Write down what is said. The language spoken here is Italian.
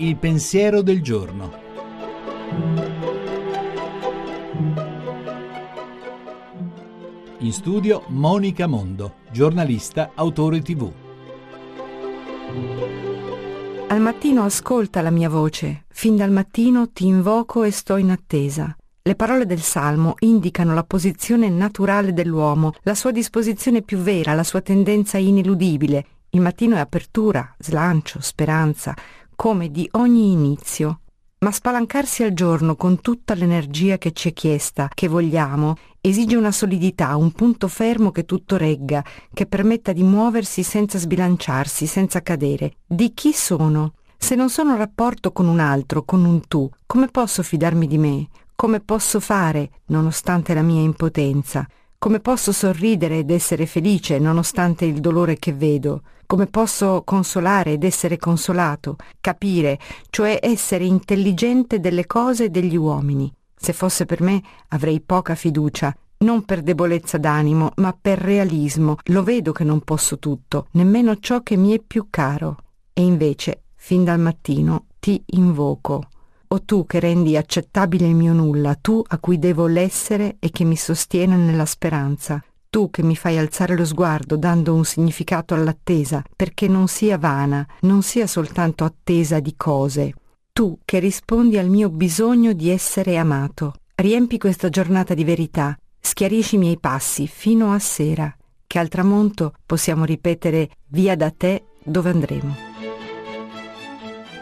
Il pensiero del giorno. In studio Monica Mondo, giornalista, autore tv. Al mattino ascolta la mia voce, fin dal mattino ti invoco e sto in attesa. Le parole del Salmo indicano la posizione naturale dell'uomo, la sua disposizione più vera, la sua tendenza ineludibile. Il mattino è apertura, slancio, speranza, come di ogni inizio. Ma spalancarsi al giorno con tutta l'energia che ci è chiesta, che vogliamo, esige una solidità, un punto fermo che tutto regga, che permetta di muoversi senza sbilanciarsi, senza cadere. Di chi sono? Se non sono in rapporto con un altro, con un tu, come posso fidarmi di me? Come posso fare, nonostante la mia impotenza? Come posso sorridere ed essere felice nonostante il dolore che vedo? Come posso consolare ed essere consolato? Capire, cioè essere intelligente delle cose e degli uomini. Se fosse per me avrei poca fiducia, non per debolezza d'animo, ma per realismo. Lo vedo che non posso tutto, nemmeno ciò che mi è più caro. E invece, fin dal mattino, ti invoco. O tu che rendi accettabile il mio nulla, tu a cui devo l'essere e che mi sostiene nella speranza, tu che mi fai alzare lo sguardo dando un significato all'attesa, perché non sia vana, non sia soltanto attesa di cose. Tu che rispondi al mio bisogno di essere amato. Riempi questa giornata di verità, schiarisci i miei passi fino a sera, che al tramonto possiamo ripetere via da te dove andremo.